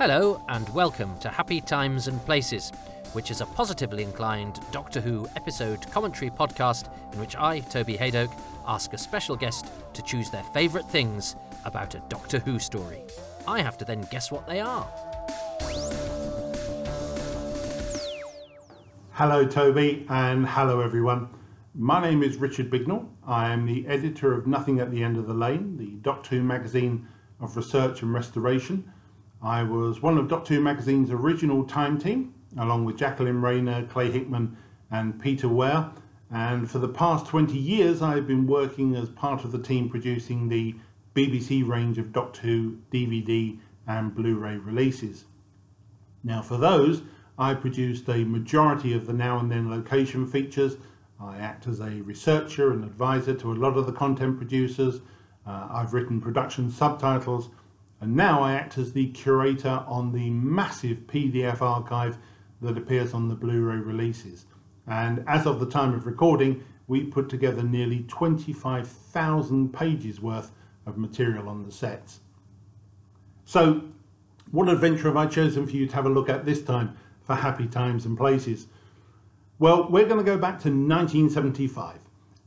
Hello, and welcome to Happy Times and Places, which is a positively inclined Doctor Who episode commentary podcast in which I, Toby Hadoke, ask a special guest to choose their favourite things about a Doctor Who story. I have to then guess what they are. Hello, Toby, and hello, everyone. My name is Richard Bignell. I am the editor of Nothing at the End of the Lane, the Doctor Who magazine of research and restoration. I was one of Doctor Who magazine's original time team, along with Jacqueline Rayner, Clay Hickman, and Peter Ware. And for the past 20 years, I've been working as part of the team producing the BBC range of Doctor Who DVD and Blu ray releases. Now, for those, I produced a majority of the now and then location features. I act as a researcher and advisor to a lot of the content producers. Uh, I've written production subtitles, and now I act as the curator on the massive PDF archive that appears on the Blu ray releases. And as of the time of recording, we put together nearly 25,000 pages worth of material on the sets. So, what adventure have I chosen for you to have a look at this time for happy times and places? Well, we're going to go back to 1975.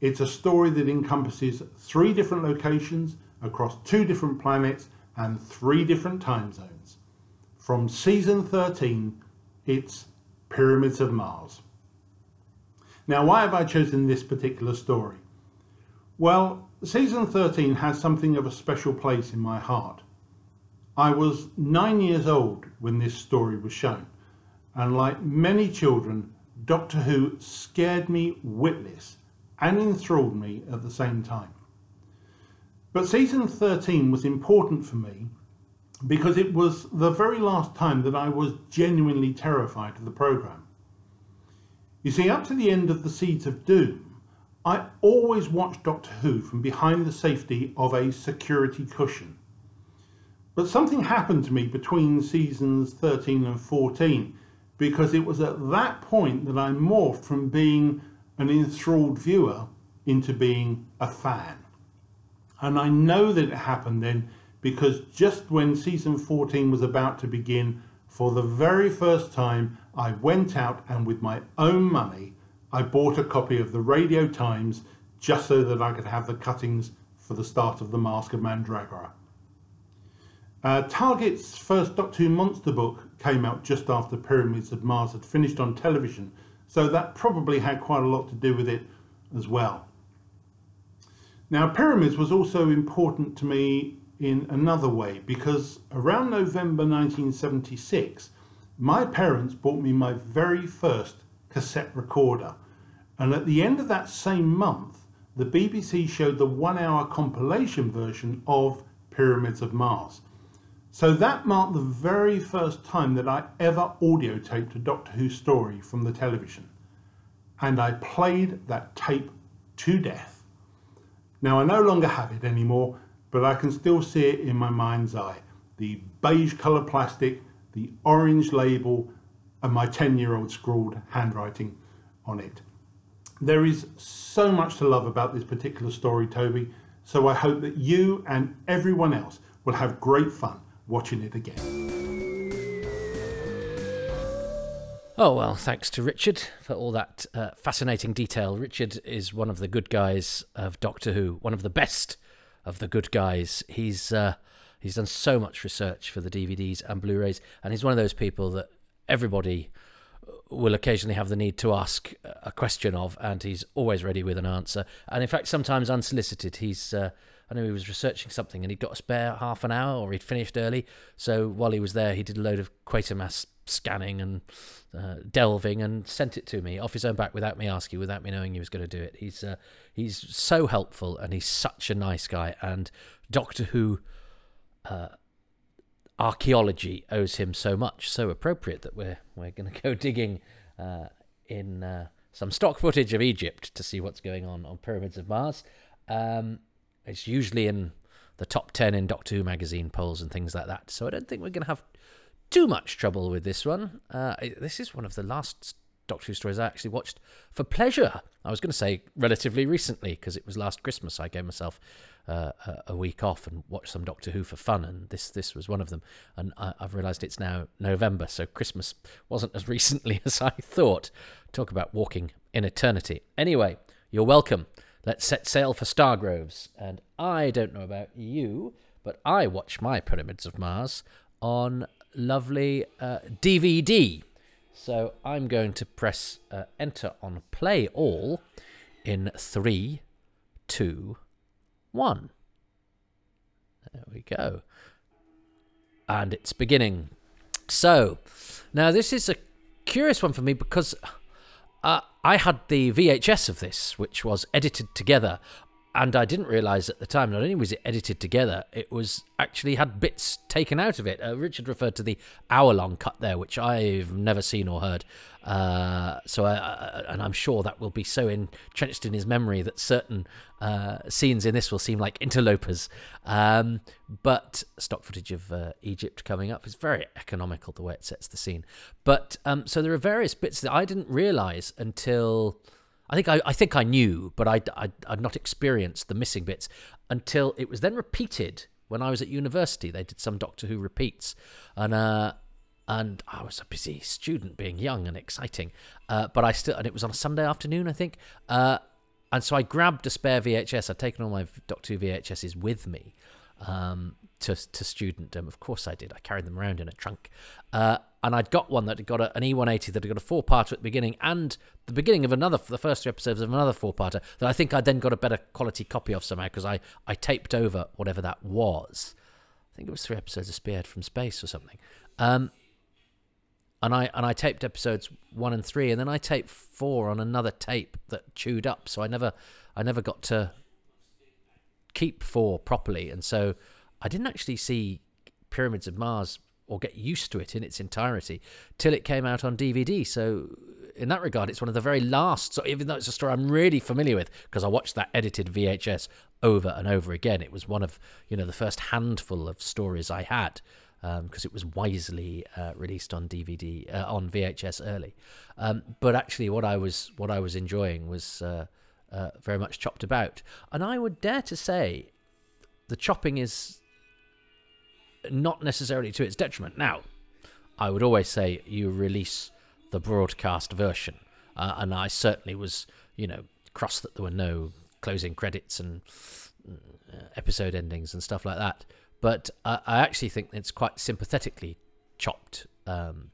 It's a story that encompasses three different locations across two different planets and three different time zones. From season 13, it's Pyramids of Mars. Now, why have I chosen this particular story? Well, season 13 has something of a special place in my heart. I was nine years old when this story was shown, and like many children, Doctor Who scared me witless and enthralled me at the same time. But season 13 was important for me because it was the very last time that I was genuinely terrified of the programme. You see, up to the end of the Seeds of Doom, I always watched Doctor Who from behind the safety of a security cushion. But something happened to me between seasons 13 and 14 because it was at that point that I morphed from being an enthralled viewer into being a fan. And I know that it happened then because just when season 14 was about to begin, for the very first time, I went out and with my own money, I bought a copy of the Radio Times just so that I could have the cuttings for the start of The Mask of Mandragora. Uh, Target's first Doctor Who monster book came out just after Pyramids of Mars had finished on television, so that probably had quite a lot to do with it as well. Now, Pyramids was also important to me in another way because around November 1976, my parents bought me my very first cassette recorder. And at the end of that same month, the BBC showed the one hour compilation version of Pyramids of Mars. So that marked the very first time that I ever audio taped a Doctor Who story from the television. And I played that tape to death. Now I no longer have it anymore, but I can still see it in my mind's eye. The beige colour plastic, the orange label, and my 10 year old scrawled handwriting on it. There is so much to love about this particular story, Toby, so I hope that you and everyone else will have great fun watching it again. Oh, well, thanks to Richard for all that uh, fascinating detail. Richard is one of the good guys of Doctor Who, one of the best of the good guys. He's uh, he's done so much research for the DVDs and Blu-rays, and he's one of those people that everybody will occasionally have the need to ask a question of, and he's always ready with an answer. And in fact, sometimes unsolicited. He's uh, I know he was researching something and he'd got a spare half an hour or he'd finished early. So while he was there, he did a load of Quatermass scanning and uh, delving and sent it to me off his own back without me asking, without me knowing he was going to do it. He's uh, he's so helpful and he's such a nice guy. And Doctor Who uh, archaeology owes him so much. So appropriate that we're we're going to go digging uh, in uh, some stock footage of Egypt to see what's going on on Pyramids of Mars. Um, it's usually in the top 10 in Doctor Who magazine polls and things like that. So I don't think we're going to have too much trouble with this one. Uh, this is one of the last Doctor Who stories I actually watched for pleasure. I was going to say relatively recently because it was last Christmas. I gave myself uh, a week off and watched some Doctor Who for fun, and this this was one of them. And I, have realised it's now November, so Christmas wasn't as recently as I thought. Talk about walking in eternity. Anyway, you're welcome. Let's set sail for Stargroves. And I don't know about you, but I watch my Pyramids of Mars on lovely uh, DVD. So I'm going to press uh, enter on play all in three, two, one. There we go. And it's beginning. So now this is a curious one for me because uh, I had the VHS of this, which was edited together, and I didn't realize at the time. Not only was it edited together, it was actually had bits taken out of it. Uh, Richard referred to the hour-long cut there, which I've never seen or heard. Uh, so, I, and I'm sure that will be so entrenched in his memory that certain uh, scenes in this will seem like interlopers. Um, but stock footage of uh, Egypt coming up is very economical the way it sets the scene. But um, so there are various bits that I didn't realize until I think I, I think I knew, but I'd, I'd, I'd not experienced the missing bits until it was then repeated when I was at university. They did some Doctor Who repeats, and uh, and I was a busy student, being young and exciting. Uh, but I still, and it was on a Sunday afternoon, I think. Uh, and so I grabbed a spare VHS. I'd taken all my Doctor Who VHSs with me um, to to studentdom. Of course, I did. I carried them around in a trunk, uh, and I'd got one that had got a, an E180 that had got a four parter at the beginning and the beginning of another, the first three episodes of another four parter that I think I then got a better quality copy of somehow because I, I taped over whatever that was. I think it was three episodes of Spearhead from Space or something. Um, and I and I taped episodes one and three, and then I taped four on another tape that chewed up. So I never I never got to keep four properly, and so I didn't actually see Pyramids of Mars or get used to it in its entirety till it came out on DVD. So in that regard, it's one of the very last. So even though it's a story I'm really familiar with because I watched that edited VHS over and over again, it was one of you know the first handful of stories I had because um, it was wisely uh, released on DVD uh, on VHS early. Um, but actually, what I was what I was enjoying was uh, uh very much chopped about, and I would dare to say the chopping is not necessarily to its detriment. Now, I would always say you release the broadcast version, uh, and I certainly was, you know, cross that there were no closing credits and uh, episode endings and stuff like that. But uh, I actually think it's quite sympathetically chopped. Um,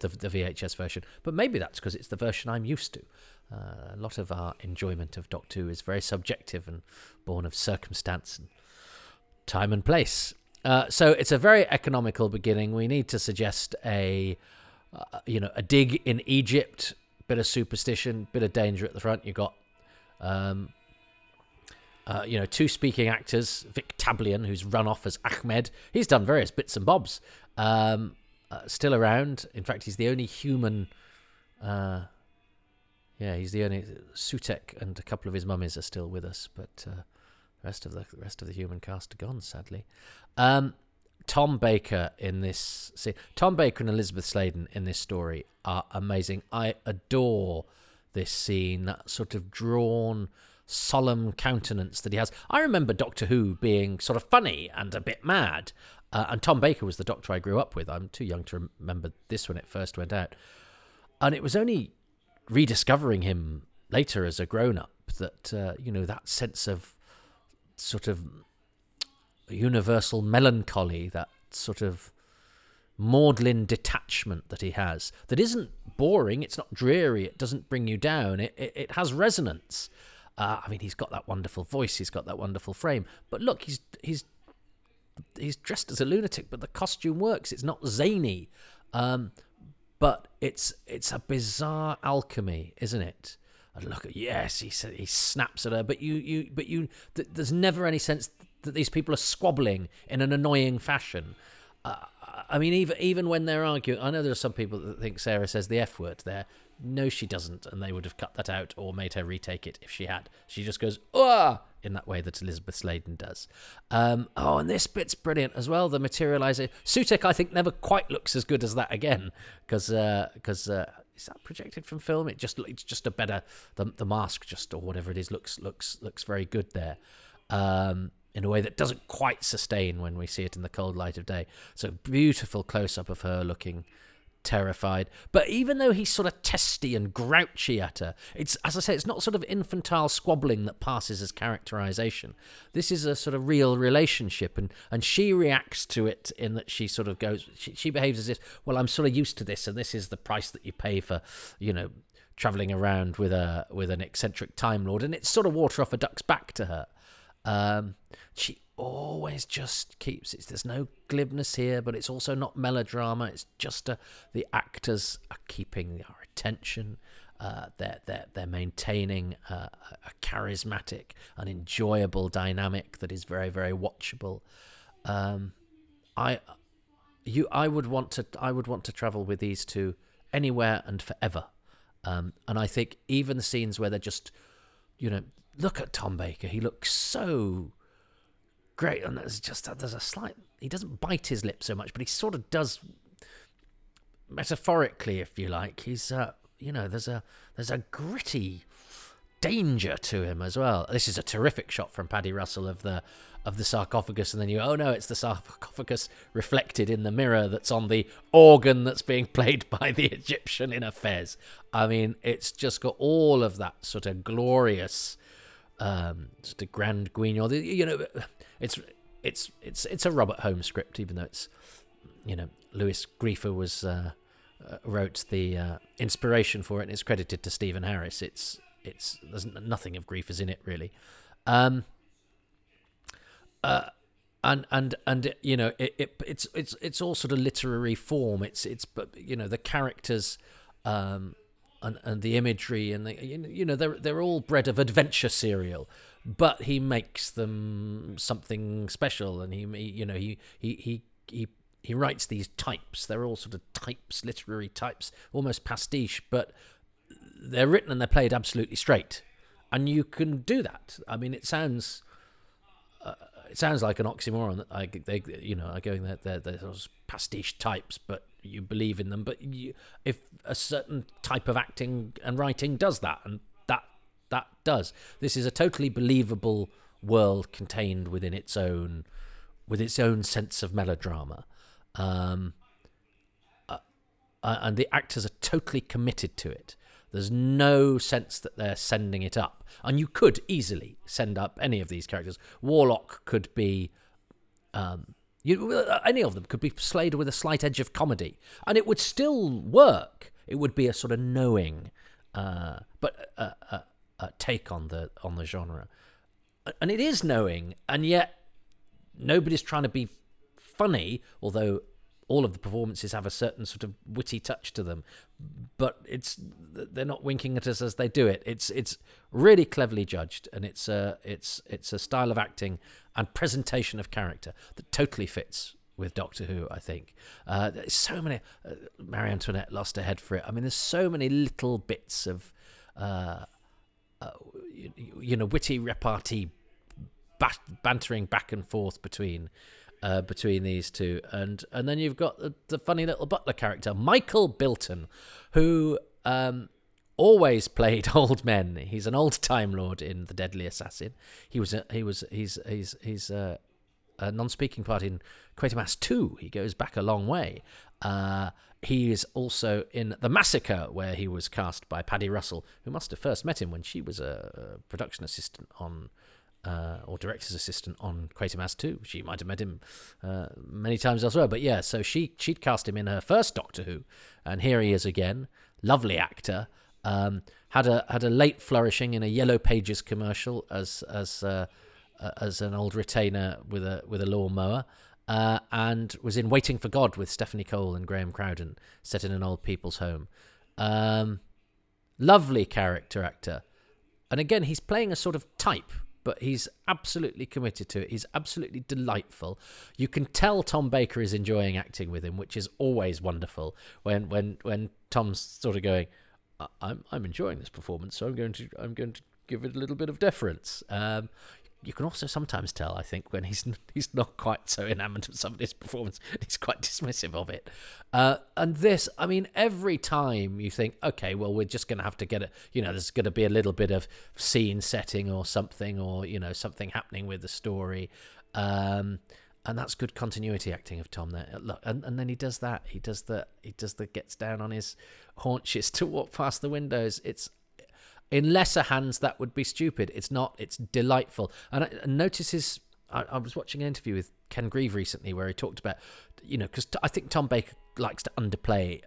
the, the VHS version, but maybe that's because it's the version I'm used to. Uh, a lot of our enjoyment of Doctor Who is very subjective and born of circumstance and time and place. Uh, so it's a very economical beginning. We need to suggest a, uh, you know, a dig in Egypt, bit of superstition, bit of danger at the front. You got, um, uh, you know, two speaking actors, Vic Tablian, who's run off as Ahmed. He's done various bits and bobs. Um, uh, still around. In fact, he's the only human. Uh, yeah, he's the only Sutekh and a couple of his mummies are still with us, but uh, the rest of the, the rest of the human cast are gone, sadly. Um, Tom Baker in this see, Tom Baker and Elizabeth Sladen in this story are amazing. I adore this scene, that sort of drawn, solemn countenance that he has. I remember Doctor Who being sort of funny and a bit mad. Uh, and Tom Baker was the doctor I grew up with. I'm too young to remember this when it first went out. And it was only rediscovering him later as a grown up that, uh, you know, that sense of sort of universal melancholy, that sort of maudlin detachment that he has, that isn't boring, it's not dreary, it doesn't bring you down, it, it, it has resonance. Uh, I mean, he's got that wonderful voice, he's got that wonderful frame. But look, he's he's he's dressed as a lunatic, but the costume works. It's not zany, um, but it's it's a bizarre alchemy, isn't it? And look at yes, he he snaps at her, but you you but you th- there's never any sense that these people are squabbling in an annoying fashion. Uh, I mean, even even when they're arguing, I know there are some people that think Sarah says the F word there. No, she doesn't, and they would have cut that out or made her retake it if she had. She just goes, ah, in that way that Elizabeth Sladen does. Um, oh, and this bit's brilliant as well. The materializer. Sutekh, I think, never quite looks as good as that again because because uh, uh, is that projected from film? It just it's just a better the the mask just or whatever it is looks looks looks very good there. Um, in a way that doesn't quite sustain when we see it in the cold light of day. So beautiful close up of her looking terrified. But even though he's sort of testy and grouchy at her, it's as I say, it's not sort of infantile squabbling that passes as characterization. This is a sort of real relationship, and and she reacts to it in that she sort of goes, she, she behaves as if, well, I'm sort of used to this, and this is the price that you pay for, you know. Traveling around with a with an eccentric time lord, and it's sort of water off a duck's back to her. Um, she always just keeps it. There's no glibness here, but it's also not melodrama. It's just a, the actors are keeping our attention. Uh, they're, they're, they're maintaining a, a, charismatic and enjoyable dynamic that is very, very watchable. Um, I, you, I would want to, I would want to travel with these two anywhere and forever. Um, and I think even the scenes where they're just, you know, look at Tom Baker. He looks so great, and there's just there's a slight. He doesn't bite his lip so much, but he sort of does. Metaphorically, if you like, he's uh, you know there's a there's a gritty danger to him as well. This is a terrific shot from Paddy Russell of the of the sarcophagus, and then you oh no, it's the sarcophagus reflected in the mirror that's on the organ that's being played by the Egyptian in a fez. I mean, it's just got all of that sort of glorious um, just a grand guignol. You know, it's it's it's it's a Robert Holmes script, even though it's you know Lewis Greifer was uh, uh, wrote the uh, inspiration for it, and it's credited to Stephen Harris. It's it's there's nothing of Greifer's in it really. Um, uh, and and and you know it, it it's it's it's all sort of literary form. It's it's but you know the characters um, and, and the imagery and the, you know they're they're all bred of adventure serial but he makes them something special and he, you know he he he he he writes these types. They're all sort of types literary types almost pastiche but they're written and they're played absolutely straight. And you can do that. I mean it sounds uh, it sounds like an oxymoron that I, they, you know, are going that they're, they're those pastiche types, but you believe in them. But you, if a certain type of acting and writing does that, and that that does, this is a totally believable world contained within its own, with its own sense of melodrama, um, uh, uh, and the actors are totally committed to it. There's no sense that they're sending it up. And you could easily send up any of these characters. Warlock could be. Um, you, uh, any of them could be slayed with a slight edge of comedy, and it would still work. It would be a sort of knowing, uh, but a, a, a take on the on the genre, and it is knowing, and yet nobody's trying to be funny. Although all of the performances have a certain sort of witty touch to them, but it's they're not winking at us as they do it. It's it's really cleverly judged, and it's a it's it's a style of acting and presentation of character that totally fits with Doctor Who. I think uh, there's so many. Uh, Marie Antoinette lost her head for it. I mean, there's so many little bits of. Uh, uh you, you, know, witty repartee bantering back and forth between uh, between these two, and and then you've got the, the funny little butler character Michael Bilton, who um, always played old men. He's an old time lord in The Deadly Assassin. He was a, he was he's he's he's a, non-speaking part in Quatermass Two. He goes back a long way. Uh, he is also in The Massacre, where he was cast by Paddy Russell, who must have first met him when she was a, a production assistant on uh, or director's assistant on Quatermass 2. She might have met him uh, many times elsewhere, but yeah, so she she'd cast him in her first Doctor Who, and here he is again. Lovely actor. Um, had a had a late flourishing in a Yellow Pages commercial as as uh, uh as an old retainer with a with a lawnmower. Uh, and was in Waiting for God with Stephanie Cole and Graham Crowden, set in an old people's home. Um, lovely character actor. And again, he's playing a sort of type but he's absolutely committed to it. He's absolutely delightful. You can tell Tom Baker is enjoying acting with him, which is always wonderful. When when when Tom's sort of going, I'm I'm enjoying this performance, so I'm going to I'm going to give it a little bit of deference. Um, you can also sometimes tell, I think, when he's he's not quite so enamoured of somebody's performance, he's quite dismissive of it. Uh, and this, I mean, every time you think, okay, well, we're just going to have to get it, you know, there's going to be a little bit of scene setting or something, or you know, something happening with the story. Um, and that's good continuity acting of Tom there. Look, and, and then he does that. He does the he does the gets down on his haunches to walk past the windows. It's in lesser hands that would be stupid. It's not. It's delightful. And I, notice his. I, I, was watching an interview with Ken Grieve recently where he talked about, you know, because I think Tom Baker likes to underplay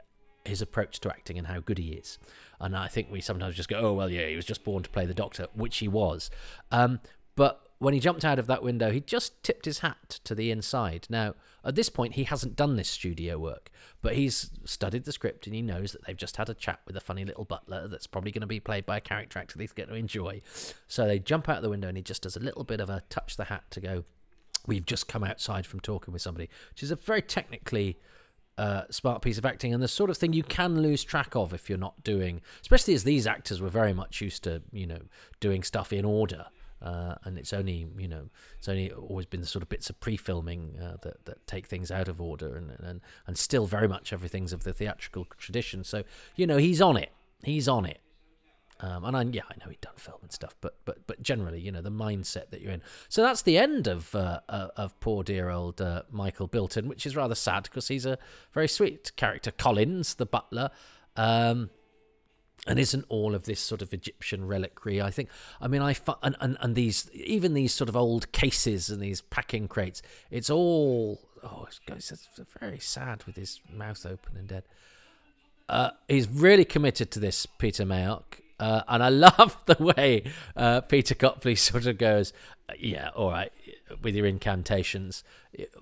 his approach to acting and how good he is. And I think we sometimes just go, oh well, yeah, he was just born to play the Doctor, which he was. Um, but when he jumped out of that window, he just tipped his hat to the inside. Now, at this point, he hasn't done this studio work, but he's studied the script and he knows that they've just had a chat with a funny little butler that's probably going to be played by a character actor that he's going to enjoy. So they jump out the window and he just does a little bit of a touch the hat to go, We've just come outside from talking with somebody, which is a very technically uh, smart piece of acting and the sort of thing you can lose track of if you're not doing, especially as these actors were very much used to, you know, doing stuff in order. Uh, and it's only you know it's only always been the sort of bits of pre-filming uh, that that take things out of order and, and and still very much everything's of the theatrical tradition. So you know he's on it. He's on it. Um, and I, yeah, I know he'd done film and stuff, but but but generally, you know, the mindset that you're in. So that's the end of uh, uh, of poor dear old uh, Michael Bilton, which is rather sad because he's a very sweet character. Collins, the butler, um, and isn't all of this sort of Egyptian reliquary? I think. I mean, I and, and and these even these sort of old cases and these packing crates. It's all oh, it's very sad with his mouth open and dead. Uh, he's really committed to this, Peter Mayock. Uh, and I love the way uh, Peter Copley sort of goes, yeah, all right, with your incantations.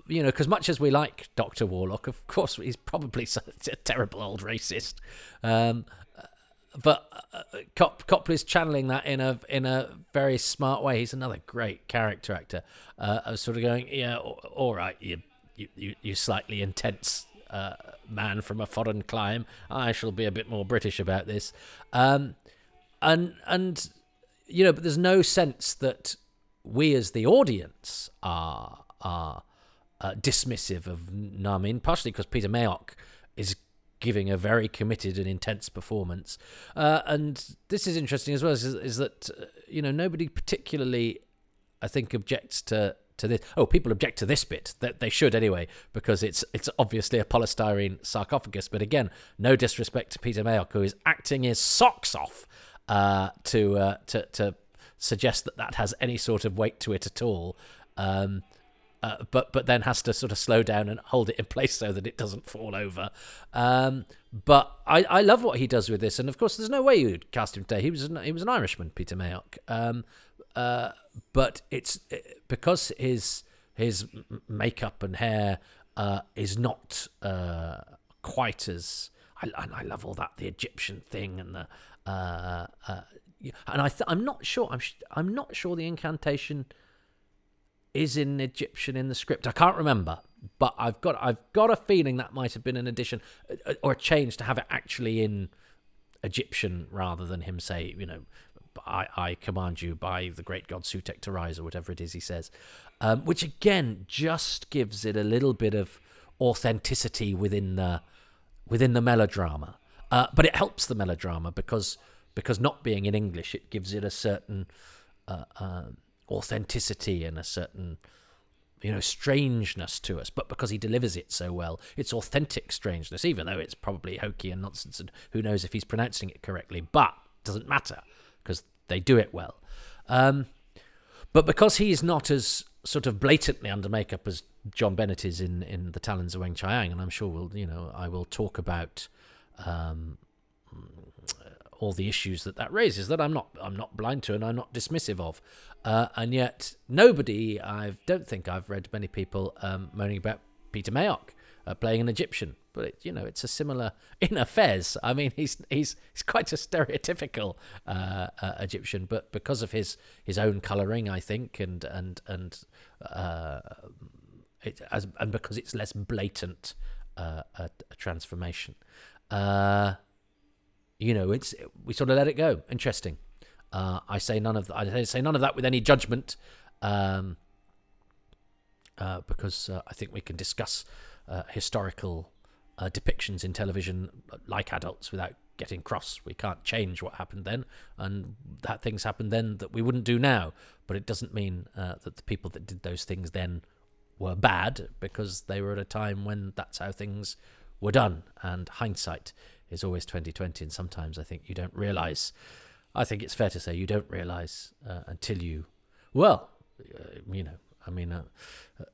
You know, because much as we like Dr. Warlock, of course, he's probably a terrible old racist. Um, but uh, Cop, Copley's channeling that in a in a very smart way. He's another great character actor. Uh, of sort of going, yeah, all right, you you you slightly intense uh, man from a foreign clime. I shall be a bit more British about this, um, and and you know, but there's no sense that we as the audience are are uh, dismissive of Namin, partially because Peter Mayock is giving a very committed and intense performance. Uh, and this is interesting as well, is, is that, uh, you know, nobody particularly, I think, objects to to this. Oh, people object to this bit. That they should anyway, because it's it's obviously a polystyrene sarcophagus. But again, no disrespect to Peter Mayock, who is acting his socks off uh, to uh, to to suggest that that has any sort of weight to it at all. Um, uh, but but then has to sort of slow down and hold it in place so that it doesn't fall over. Um, but I, I love what he does with this, and of course, there's no way you'd cast him today. He was an, he was an Irishman, Peter Mayock. Um, uh, but it's uh, because his his makeup and hair uh, is not uh, quite as I, I love all that the Egyptian thing and the and I th- I'm not sure I'm sh- I'm not sure the incantation is in Egyptian in the script. I can't remember, but I've got I've got a feeling that might have been an addition uh, or a change to have it actually in Egyptian rather than him say, you know, I, I command you by the great god Sutekh to rise or whatever it is he says, um, which again just gives it a little bit of authenticity within the within the melodrama. Uh, but it helps the melodrama because because not being in English, it gives it a certain uh, um, authenticity and a certain you know strangeness to us but because he delivers it so well it's authentic strangeness even though it's probably hokey and nonsense and who knows if he's pronouncing it correctly but doesn't matter because they do it well um, but because he's not as sort of blatantly under makeup as John Bennett is in in the Talons of Weng-Chiang and I'm sure we'll you know I will talk about um, all the issues that that raises that I'm not I'm not blind to and I'm not dismissive of. Uh, and yet nobody I don't think I've read many people um, moaning about Peter Mayock uh, playing an Egyptian, but it, you know it's a similar in a fez. I mean he's he's he's quite a stereotypical uh, uh Egyptian, but because of his his own colouring, I think, and and and uh, it, as, and because it's less blatant uh, a, a transformation you know, it's we sort of let it go. Interesting. Uh, I say none of that. I say none of that with any judgment. um, uh, because uh, I think we can discuss uh, historical uh, depictions in television like adults without getting cross. We can't change what happened then, and that things happened then that we wouldn't do now. But it doesn't mean uh, that the people that did those things then were bad because they were at a time when that's how things were done. And hindsight is always twenty twenty, and sometimes I think you don't realise. I think it's fair to say you don't realise uh, until you, well, uh, you know, I mean, uh, uh,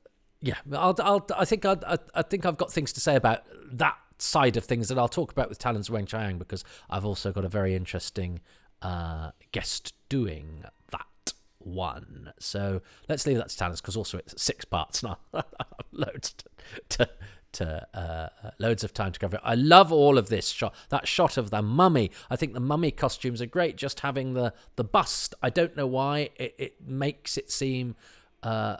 yeah, I'll, I'll, I think I, I, I think I've got things to say about that side of things that I'll talk about with Talon's Weng-Chiang because I've also got a very interesting uh, guest doing that one. So let's leave that to Talon's because also it's six parts now. loads to, to, to uh, loads of time to cover. it. I love all of this shot. That shot of the mummy. I think the mummy costumes are great. Just having the the bust. I don't know why it, it makes it seem. Uh,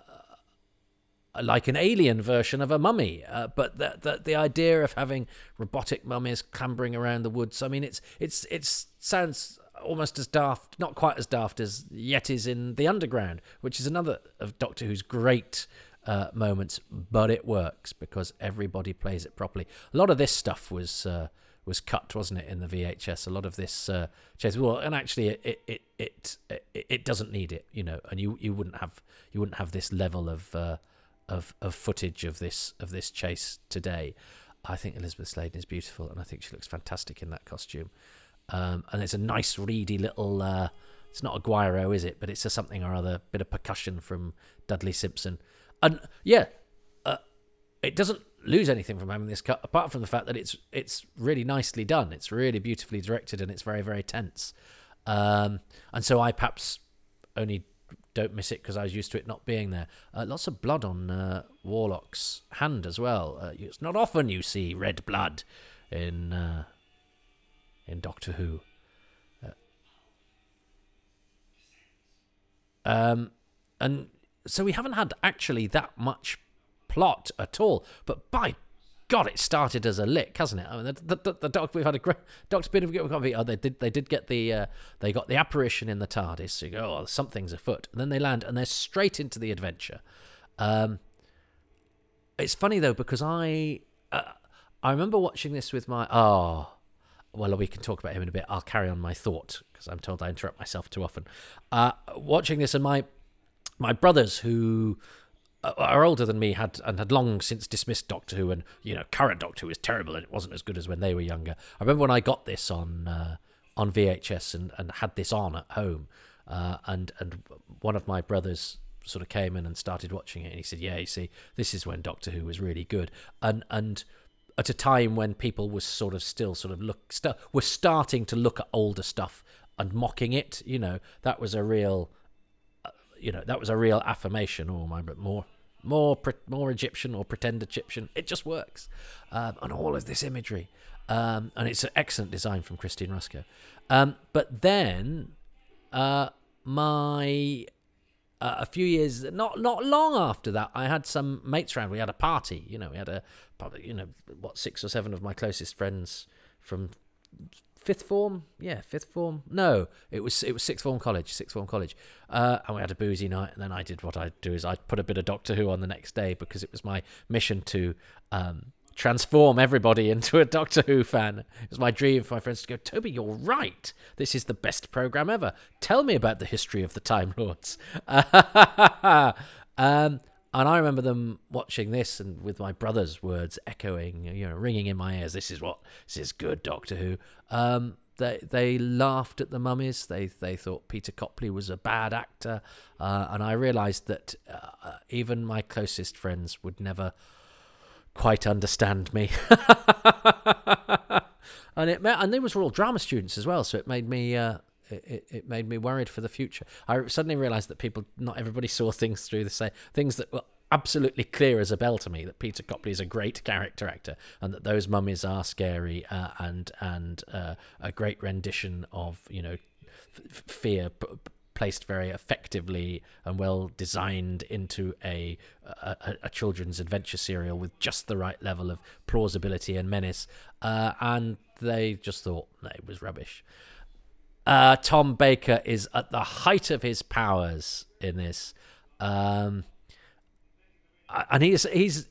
like an alien version of a mummy. Uh, but the, the, the idea of having robotic mummies clambering around the woods, I mean, it's it's it's sounds almost as daft, not quite as daft as Yetis in the Underground, which is another of Doctor Who's great. Uh, moments, but it works because everybody plays it properly. A lot of this stuff was uh, was cut, wasn't it, in the VHS? A lot of this uh, chase. Well, and actually, it it, it it it doesn't need it, you know. And you you wouldn't have you wouldn't have this level of uh, of, of footage of this of this chase today. I think Elizabeth Sladen is beautiful, and I think she looks fantastic in that costume. Um, and it's a nice, reedy little. Uh, it's not a guiro, is it? But it's a something or other, bit of percussion from Dudley Simpson, and yeah, uh, it doesn't lose anything from having this cut, apart from the fact that it's it's really nicely done. It's really beautifully directed, and it's very very tense. Um, and so I perhaps only don't miss it because I was used to it not being there. Uh, lots of blood on uh, Warlock's hand as well. Uh, it's not often you see red blood in uh, in Doctor Who. Uh, um, and so we haven't had actually that much plot at all. But by God, it started as a lick, hasn't it? I mean, the, the, the we've had a great Doctor Bit of oh, they did they did get the uh, they got the apparition in the TARDIS. So you go, oh, something's afoot, and then they land and they're straight into the adventure. Um, it's funny though because I uh, I remember watching this with my oh well we can talk about him in a bit. I'll carry on my thought because I'm told I interrupt myself too often. Uh, watching this and my my brothers who are older than me had and had long since dismissed Doctor Who, and you know, current Doctor Who is terrible, and it wasn't as good as when they were younger. I remember when I got this on uh, on VHS and, and had this on at home, uh, and and one of my brothers sort of came in and started watching it, and he said, "Yeah, you see, this is when Doctor Who was really good," and and at a time when people were sort of still sort of look st- were starting to look at older stuff and mocking it. You know, that was a real you know that was a real affirmation. Oh my, but more more more Egyptian or pretend Egyptian. It just works, um, and all of this imagery, um, and it's an excellent design from Christine Ruscoe. Um, but then, uh, my uh, a few years not not long after that, I had some mates around. We had a party. You know, we had a probably you know what six or seven of my closest friends from fifth form? Yeah fifth form. No it was it was sixth form college sixth form college. Uh, and we had a boozy night and then i did what i do is i put a bit of doctor who on the next day because it was my mission to um, transform everybody into a doctor who fan. It was my dream for my friends to go toby you're right. This is the best program ever. Tell me about the history of the time lords. Um, and I remember them watching this and with my brother's words echoing, you know, ringing in my ears. This is what this is good, Doctor Who. Um, they they laughed at the mummies. They they thought Peter Copley was a bad actor, uh, and I realised that uh, even my closest friends would never quite understand me. and it and they was all drama students as well, so it made me uh, it, it made me worried for the future. I suddenly realised that people, not everybody saw things through the same things that were absolutely clear as a bell to me. That Peter Copley is a great character actor, and that those mummies are scary uh, and and uh, a great rendition of you know f- fear. P- placed very effectively and well designed into a, a, a children's adventure serial with just the right level of plausibility and menace, uh, and they just thought it was rubbish. Uh, Tom Baker is at the height of his powers in this. Um, and he's he's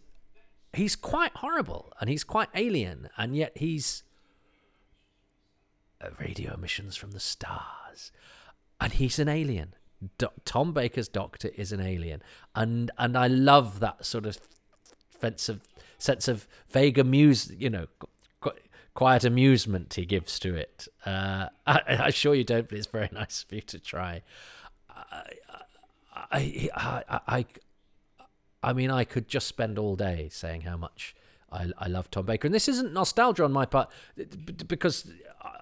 he's quite horrible and he's quite alien, and yet he's radio emissions from the stars, and he's an alien. Do- Tom Baker's Doctor is an alien, and and I love that sort of sense of sense of vague amuse, you know, quiet amusement he gives to it. Uh, I, I'm sure you don't, but it's very nice of you to try. I, I, I, I, I mean, I could just spend all day saying how much I, I love Tom Baker, and this isn't nostalgia on my part, because,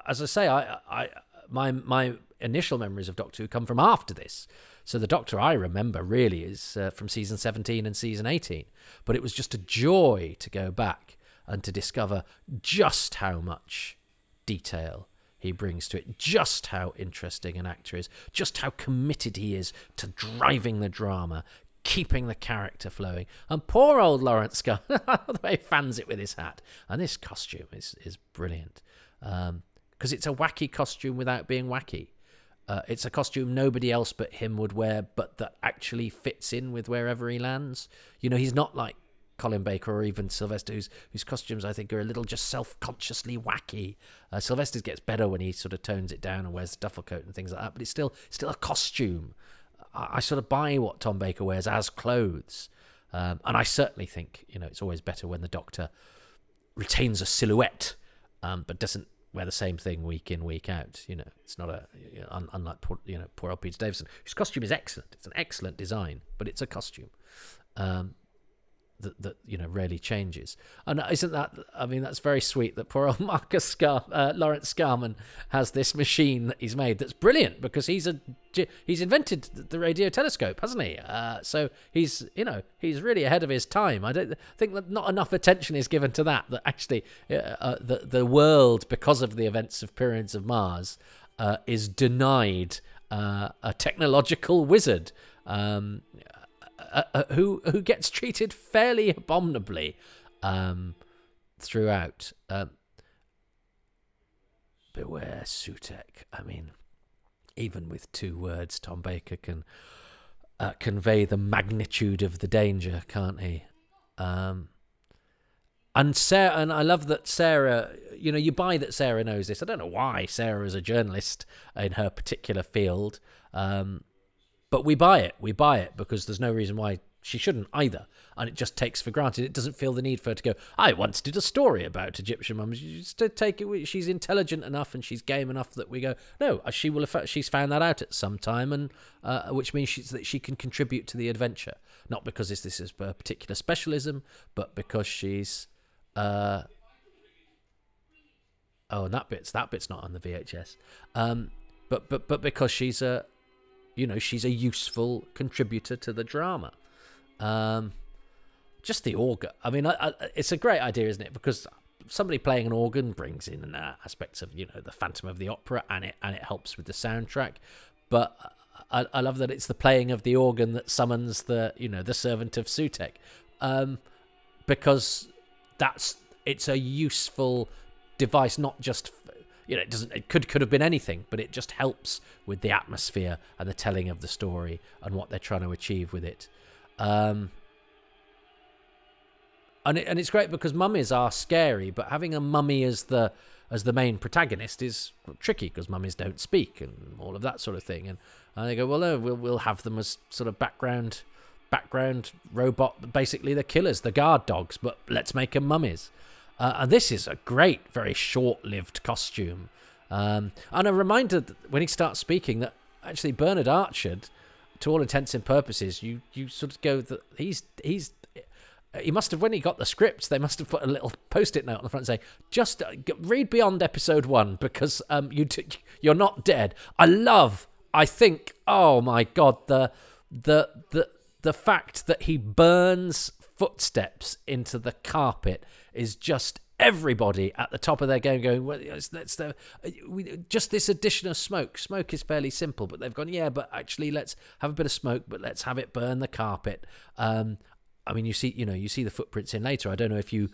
as I say, I, I, my, my initial memories of Doctor Who come from after this. So the Doctor I remember really is uh, from season 17 and season 18. But it was just a joy to go back and to discover just how much detail he brings to it, just how interesting an actor is, just how committed he is to driving the drama, keeping the character flowing. And poor old Laurence Scar, the way he fans it with his hat. And this costume is, is brilliant because um, it's a wacky costume without being wacky. Uh, it's a costume nobody else but him would wear, but that actually fits in with wherever he lands. You know, he's not like Colin Baker or even Sylvester, whose whose costumes I think are a little just self-consciously wacky. Uh, Sylvester's gets better when he sort of tones it down and wears the duffel coat and things like that, but it's still still a costume. I, I sort of buy what Tom Baker wears as clothes, um, and I certainly think you know it's always better when the Doctor retains a silhouette, um, but doesn't wear the same thing week in week out. You know, it's not a un, unlike poor, you know poor old Peter Davison, whose costume is excellent. It's an excellent design, but it's a costume. Um, that, that you know rarely changes. And isn't that? I mean, that's very sweet that poor old Marcus Scar, uh, Laurence Scarman has this machine that he's made that's brilliant because he's a he's invented the radio telescope, hasn't he? Uh, so he's you know he's really ahead of his time. I don't think that not enough attention is given to that. That actually uh, uh the the world because of the events of Pyramids of Mars uh, is denied uh, a technological wizard. Um, uh, uh, who who gets treated fairly abominably um, throughout. Um, beware Sutekh. I mean, even with two words, Tom Baker can uh, convey the magnitude of the danger, can't he? Um, and Sarah, and I love that Sarah. You know, you buy that Sarah knows this. I don't know why Sarah is a journalist in her particular field. Um, but we buy it. We buy it because there's no reason why she shouldn't either. And it just takes for granted. It doesn't feel the need for her to go, I once did a story about Egyptian mums. Just take it. She's intelligent enough and she's game enough that we go, no, uh, she will have, she's found that out at some time, and uh, which means she's, that she can contribute to the adventure. Not because this, this is a particular specialism, but because she's. Uh, oh, that bit's that bit's not on the VHS. Um, but but but because she's a you know, she's a useful contributor to the drama. Um, just the organ. I mean, I, I, it's a great idea, isn't it? Because somebody playing an organ brings in uh, aspects of you know the Phantom of the Opera, and it and it helps with the soundtrack. But I, I love that it's the playing of the organ that summons the you know the servant of Sutekh, um, because that's it's a useful device, not just you know, it doesn't. It could could have been anything, but it just helps with the atmosphere and the telling of the story and what they're trying to achieve with it. Um, and it, and it's great because mummies are scary, but having a mummy as the as the main protagonist is tricky because mummies don't speak and all of that sort of thing. And, and they go, well, no, we'll we'll have them as sort of background background robot, basically the killers, the guard dogs, but let's make them mummies. Uh, and this is a great, very short-lived costume. Um, and a reminder when he starts speaking that actually Bernard Archer, to all intents and purposes, you you sort of go that he's he's he must have when he got the script they must have put a little post-it note on the front saying just uh, read beyond episode one because um you t- you're not dead i love i think oh my god the the the the fact that he burns footsteps into the carpet is just everybody at the top of their game going well that's the just this addition of smoke. Smoke is fairly simple but they've gone yeah but actually let's have a bit of smoke but let's have it burn the carpet. Um i mean you see you know you see the footprints in later. I don't know if you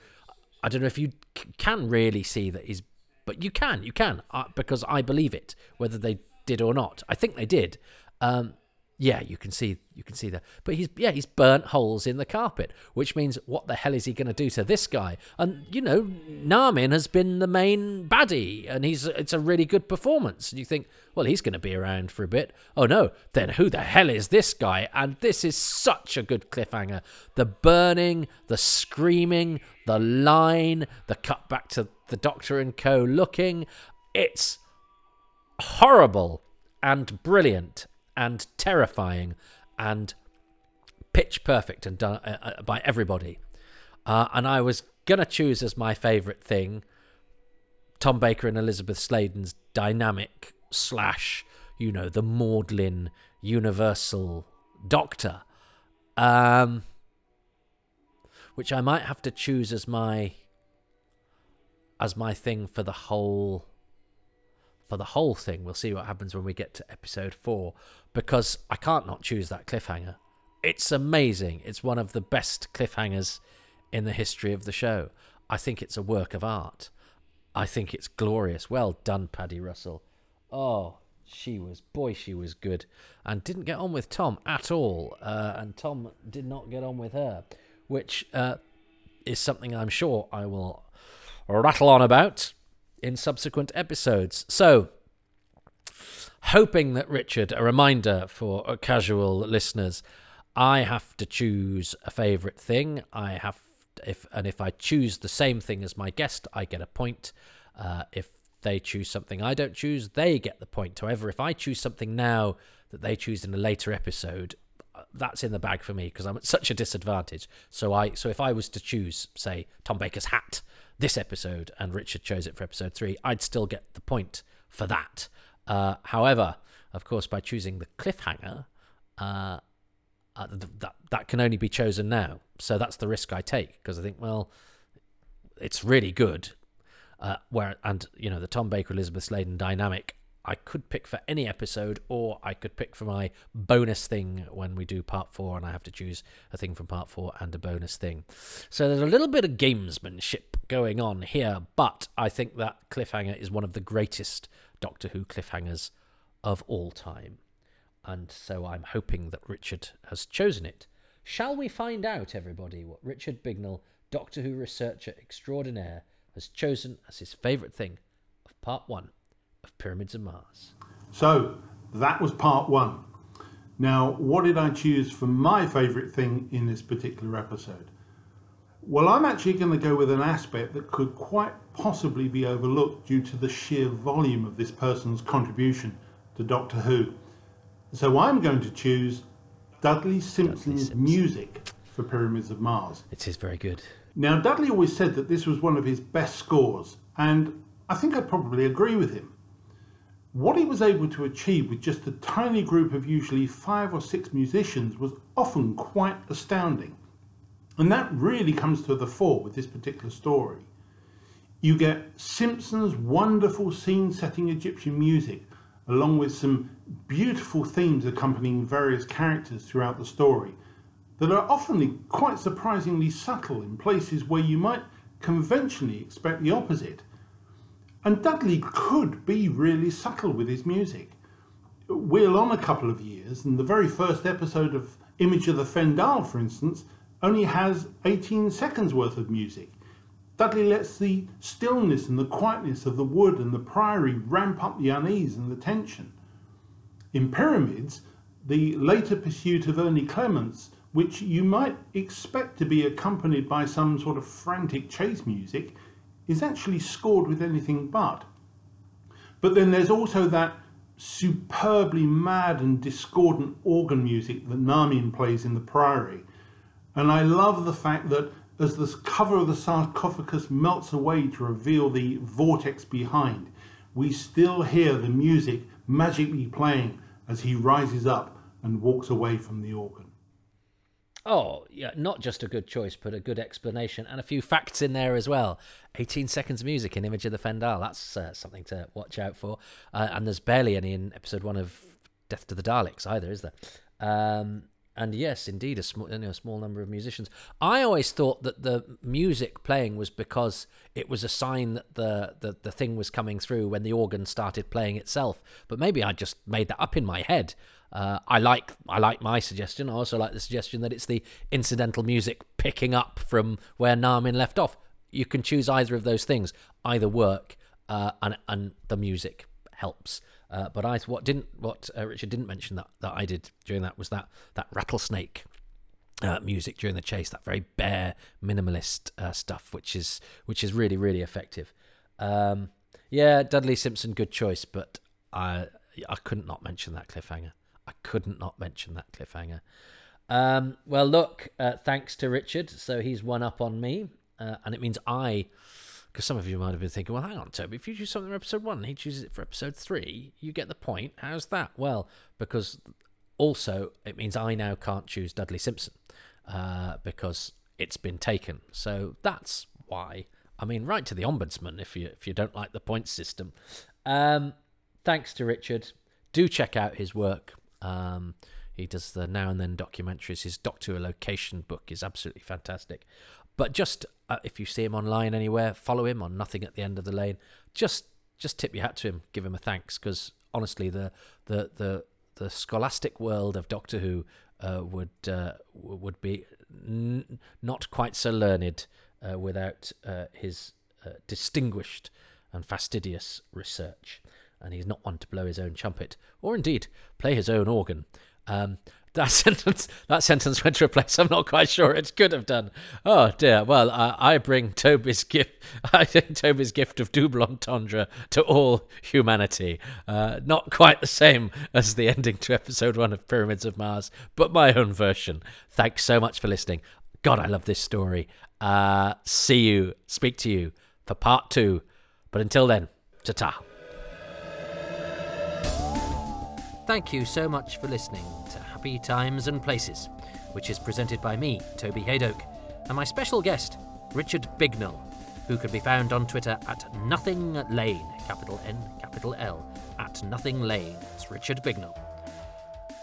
i don't know if you c- can really see that he's but you can you can uh, because i believe it whether they did or not. I think they did. Um Yeah, you can see you can see that. But he's yeah, he's burnt holes in the carpet, which means what the hell is he going to do to this guy? And you know, Namin has been the main baddie, and he's it's a really good performance. And you think, well, he's going to be around for a bit. Oh no, then who the hell is this guy? And this is such a good cliffhanger. The burning, the screaming, the line, the cut back to the Doctor and Co. looking. It's horrible and brilliant and terrifying and pitch perfect and done uh, uh, by everybody. Uh, and I was gonna choose as my favourite thing Tom Baker and Elizabeth Sladen's dynamic slash, you know, the maudlin universal doctor, um, which I might have to choose as my as my thing for the whole for the whole thing. We'll see what happens when we get to episode four because I can't not choose that cliffhanger. It's amazing. It's one of the best cliffhangers in the history of the show. I think it's a work of art. I think it's glorious. Well done, Paddy Russell. Oh, she was, boy, she was good. And didn't get on with Tom at all. Uh, and Tom did not get on with her, which uh, is something I'm sure I will rattle on about in subsequent episodes. So, hoping that Richard, a reminder for casual listeners, I have to choose a favorite thing. I have if and if I choose the same thing as my guest, I get a point. Uh, if they choose something I don't choose, they get the point. However, if I choose something now that they choose in a later episode, uh, that's in the bag for me because I'm at such a disadvantage. So I so if I was to choose, say, Tom Baker's hat this episode and Richard chose it for episode three, I'd still get the point for that. Uh, however, of course, by choosing the cliffhanger, uh, uh, that that can only be chosen now. So that's the risk I take because I think, well, it's really good. Uh, where and you know the Tom Baker Elizabeth Sladen dynamic I could pick for any episode, or I could pick for my bonus thing when we do part four, and I have to choose a thing from part four and a bonus thing. So there's a little bit of gamesmanship going on here, but I think that cliffhanger is one of the greatest Doctor Who cliffhangers of all time. And so I'm hoping that Richard has chosen it. Shall we find out, everybody, what Richard Bignell, Doctor Who researcher extraordinaire, has chosen as his favourite thing of part one? of Pyramids of Mars. So that was part one. Now, what did I choose for my favourite thing in this particular episode? Well, I'm actually going to go with an aspect that could quite possibly be overlooked due to the sheer volume of this person's contribution to Doctor Who. So I'm going to choose Dudley Simpson's Dudley Simpson. music for Pyramids of Mars. It is very good. Now, Dudley always said that this was one of his best scores, and I think I'd probably agree with him. What he was able to achieve with just a tiny group of usually five or six musicians was often quite astounding. And that really comes to the fore with this particular story. You get Simpson's wonderful scene setting Egyptian music, along with some beautiful themes accompanying various characters throughout the story, that are often quite surprisingly subtle in places where you might conventionally expect the opposite. And Dudley could be really subtle with his music. We're on a couple of years, and the very first episode of Image of the Fendahl, for instance, only has 18 seconds worth of music. Dudley lets the stillness and the quietness of the wood and the priory ramp up the unease and the tension. In Pyramids, the later pursuit of Ernie Clements, which you might expect to be accompanied by some sort of frantic chase music, is actually scored with anything but. But then there's also that superbly mad and discordant organ music that Namin plays in the Priory. And I love the fact that as the cover of the sarcophagus melts away to reveal the vortex behind, we still hear the music magically playing as he rises up and walks away from the organ. Oh, yeah, not just a good choice, but a good explanation and a few facts in there as well. 18 seconds music in Image of the Fendahl. That's uh, something to watch out for. Uh, and there's barely any in episode one of Death to the Daleks either, is there? Um, and yes, indeed, a small, you know, a small number of musicians. I always thought that the music playing was because it was a sign that the, the, the thing was coming through when the organ started playing itself. But maybe I just made that up in my head. Uh, I like I like my suggestion. I also like the suggestion that it's the incidental music picking up from where Namin left off. You can choose either of those things. Either work, uh, and and the music helps. Uh, but I what didn't what uh, Richard didn't mention that that I did during that was that that rattlesnake uh, music during the chase, that very bare minimalist uh, stuff, which is which is really really effective. Um, yeah, Dudley Simpson, good choice, but I I couldn't not mention that cliffhanger. I couldn't not mention that cliffhanger. Um, well, look, uh, thanks to Richard, so he's one up on me, uh, and it means I. Because some of you might have been thinking, well, hang on, Toby, if you choose something for episode one and he chooses it for episode three, you get the point. How's that? Well, because also it means I now can't choose Dudley Simpson uh, because it's been taken. So that's why. I mean, right to the ombudsman if you if you don't like the point system. Um, thanks to Richard. Do check out his work. Um, he does the now and then documentaries. His Doctor Location book is absolutely fantastic. But just uh, if you see him online anywhere, follow him on Nothing at the End of the Lane. Just just tip your hat to him, give him a thanks, because honestly, the the the the scholastic world of Doctor Who uh, would uh, would be n- not quite so learned uh, without uh, his distinguished and fastidious research. And he's not one to blow his own trumpet, or indeed play his own organ. Um, that sentence that sentence went to a place I'm not quite sure it could have done. Oh dear. Well, uh, I bring Toby's gift. I think Toby's gift of double entendre to all humanity. Uh, not quite the same as the ending to episode one of Pyramids of Mars, but my own version. Thanks so much for listening. God, I love this story. Uh, see you, speak to you for part two. But until then, ta ta. Thank you so much for listening Happy Times and Places, which is presented by me, Toby Hadoke, and my special guest, Richard Bignell, who can be found on Twitter at Nothing Lane, capital N, capital L, at Nothing Lane. It's Richard Bignell.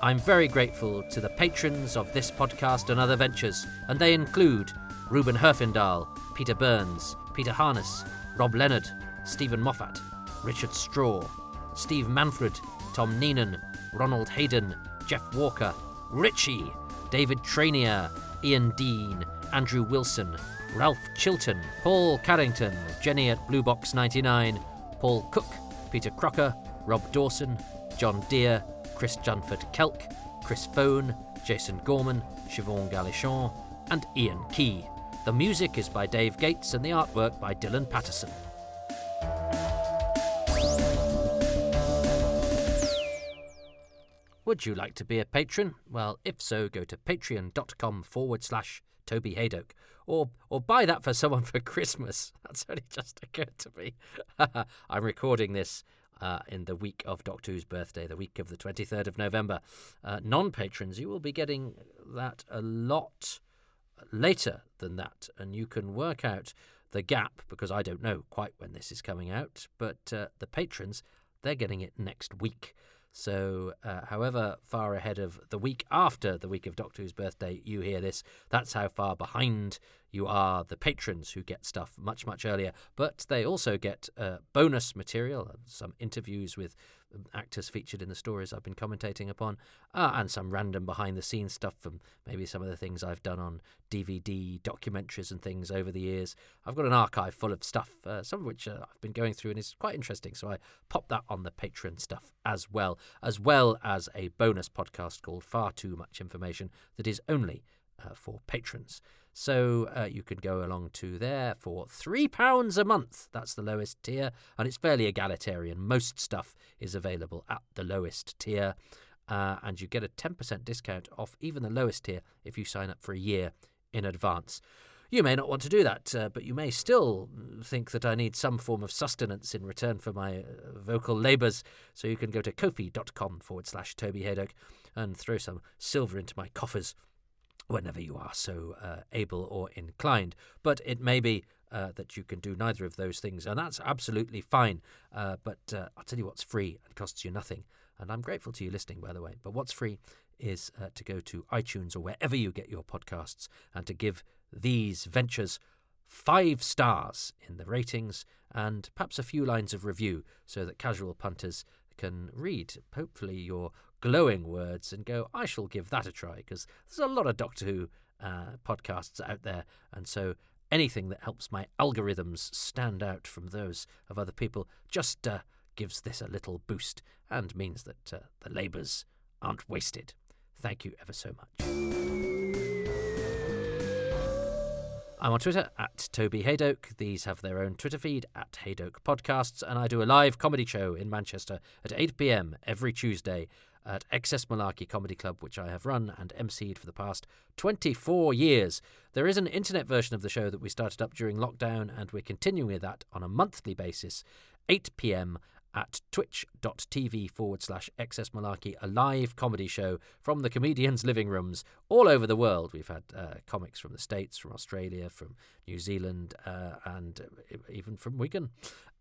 I'm very grateful to the patrons of this podcast and other ventures, and they include Ruben Herfindahl, Peter Burns, Peter Harness, Rob Leonard, Stephen Moffat, Richard Straw, Steve Manfred, Tom Neenan, Ronald Hayden, Jeff Walker, Richie, David Trainier, Ian Dean, Andrew Wilson, Ralph Chilton, Paul Carrington, Jenny at Blue Box 99, Paul Cook, Peter Crocker, Rob Dawson, John Deere, Chris Junford Kelk, Chris Phone, Jason Gorman, Siobhan Galichon, and Ian Key. The music is by Dave Gates and the artwork by Dylan Patterson. Would you like to be a patron? Well, if so, go to patreon.com forward slash Toby Hadoke. Or, or buy that for someone for Christmas. That's only just occurred to me. I'm recording this uh, in the week of Doctor Who's birthday, the week of the 23rd of November. Uh, non patrons, you will be getting that a lot later than that. And you can work out the gap because I don't know quite when this is coming out. But uh, the patrons, they're getting it next week. So, uh, however far ahead of the week after the week of Doctor Who's birthday you hear this, that's how far behind you are the patrons who get stuff much, much earlier. But they also get uh, bonus material, some interviews with actors featured in the stories I've been commentating upon, uh, and some random behind the scenes stuff from maybe some of the things I've done on DVD, documentaries, and things over the years. I've got an archive full of stuff, uh, some of which uh, I've been going through and is quite interesting. So I pop that on the Patreon stuff as well, as well as a bonus podcast called Far Too Much Information that is only uh, for patrons. So uh, you can go along to there for £3 a month. That's the lowest tier, and it's fairly egalitarian. Most stuff is available at the lowest tier, uh, and you get a 10% discount off even the lowest tier if you sign up for a year in advance. You may not want to do that, uh, but you may still think that I need some form of sustenance in return for my uh, vocal labours. So you can go to ko-fi.com forward slash Toby Hadoke and throw some silver into my coffers whenever you are so uh, able or inclined. But it may be uh, that you can do neither of those things, and that's absolutely fine. Uh, but uh, I'll tell you what's free and costs you nothing. And I'm grateful to you listening, by the way. But what's free is uh, to go to iTunes or wherever you get your podcasts and to give these ventures five stars in the ratings and perhaps a few lines of review so that casual punters can read, hopefully, your glowing words and go, I shall give that a try because there's a lot of Doctor Who uh, podcasts out there. And so anything that helps my algorithms stand out from those of other people just uh, gives this a little boost and means that uh, the labours aren't wasted. Thank you ever so much. I'm on Twitter at Toby Hadoke. These have their own Twitter feed at Hadoke Podcasts, and I do a live comedy show in Manchester at 8 pm every Tuesday at XS Malarkey Comedy Club, which I have run and emceed for the past 24 years. There is an internet version of the show that we started up during lockdown, and we're continuing with that on a monthly basis, 8 pm at twitch.tv forward slash excess malarkey, a live comedy show from the comedians' living rooms all over the world. We've had uh, comics from the States, from Australia, from New Zealand, uh, and even from Wigan.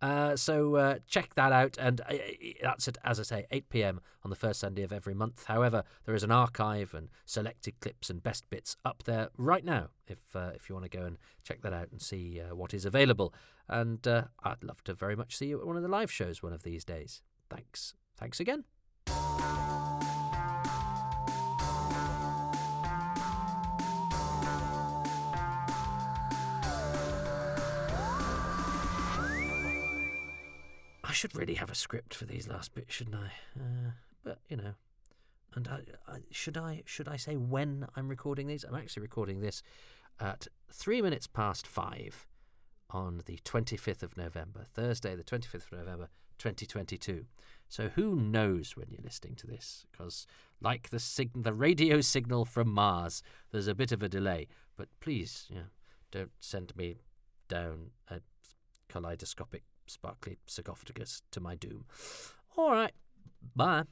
Uh, so uh, check that out. And uh, that's at, as I say, 8 pm on the first Sunday of every month. However, there is an archive and selected clips and best bits up there right now if, uh, if you want to go and check that out and see what is available. And I'd love to very much see you at one of the live shows one of these days. Thanks. Thanks again. Should really have a script for these last bits, shouldn't I? Uh, but you know, and I, I, should I should I say when I'm recording these? I'm actually recording this at three minutes past five on the 25th of November, Thursday, the 25th of November, 2022. So who knows when you're listening to this? Because like the sig- the radio signal from Mars, there's a bit of a delay. But please, don't send me down a kaleidoscopic sparkly sarcophagus to my doom. All right. Bye.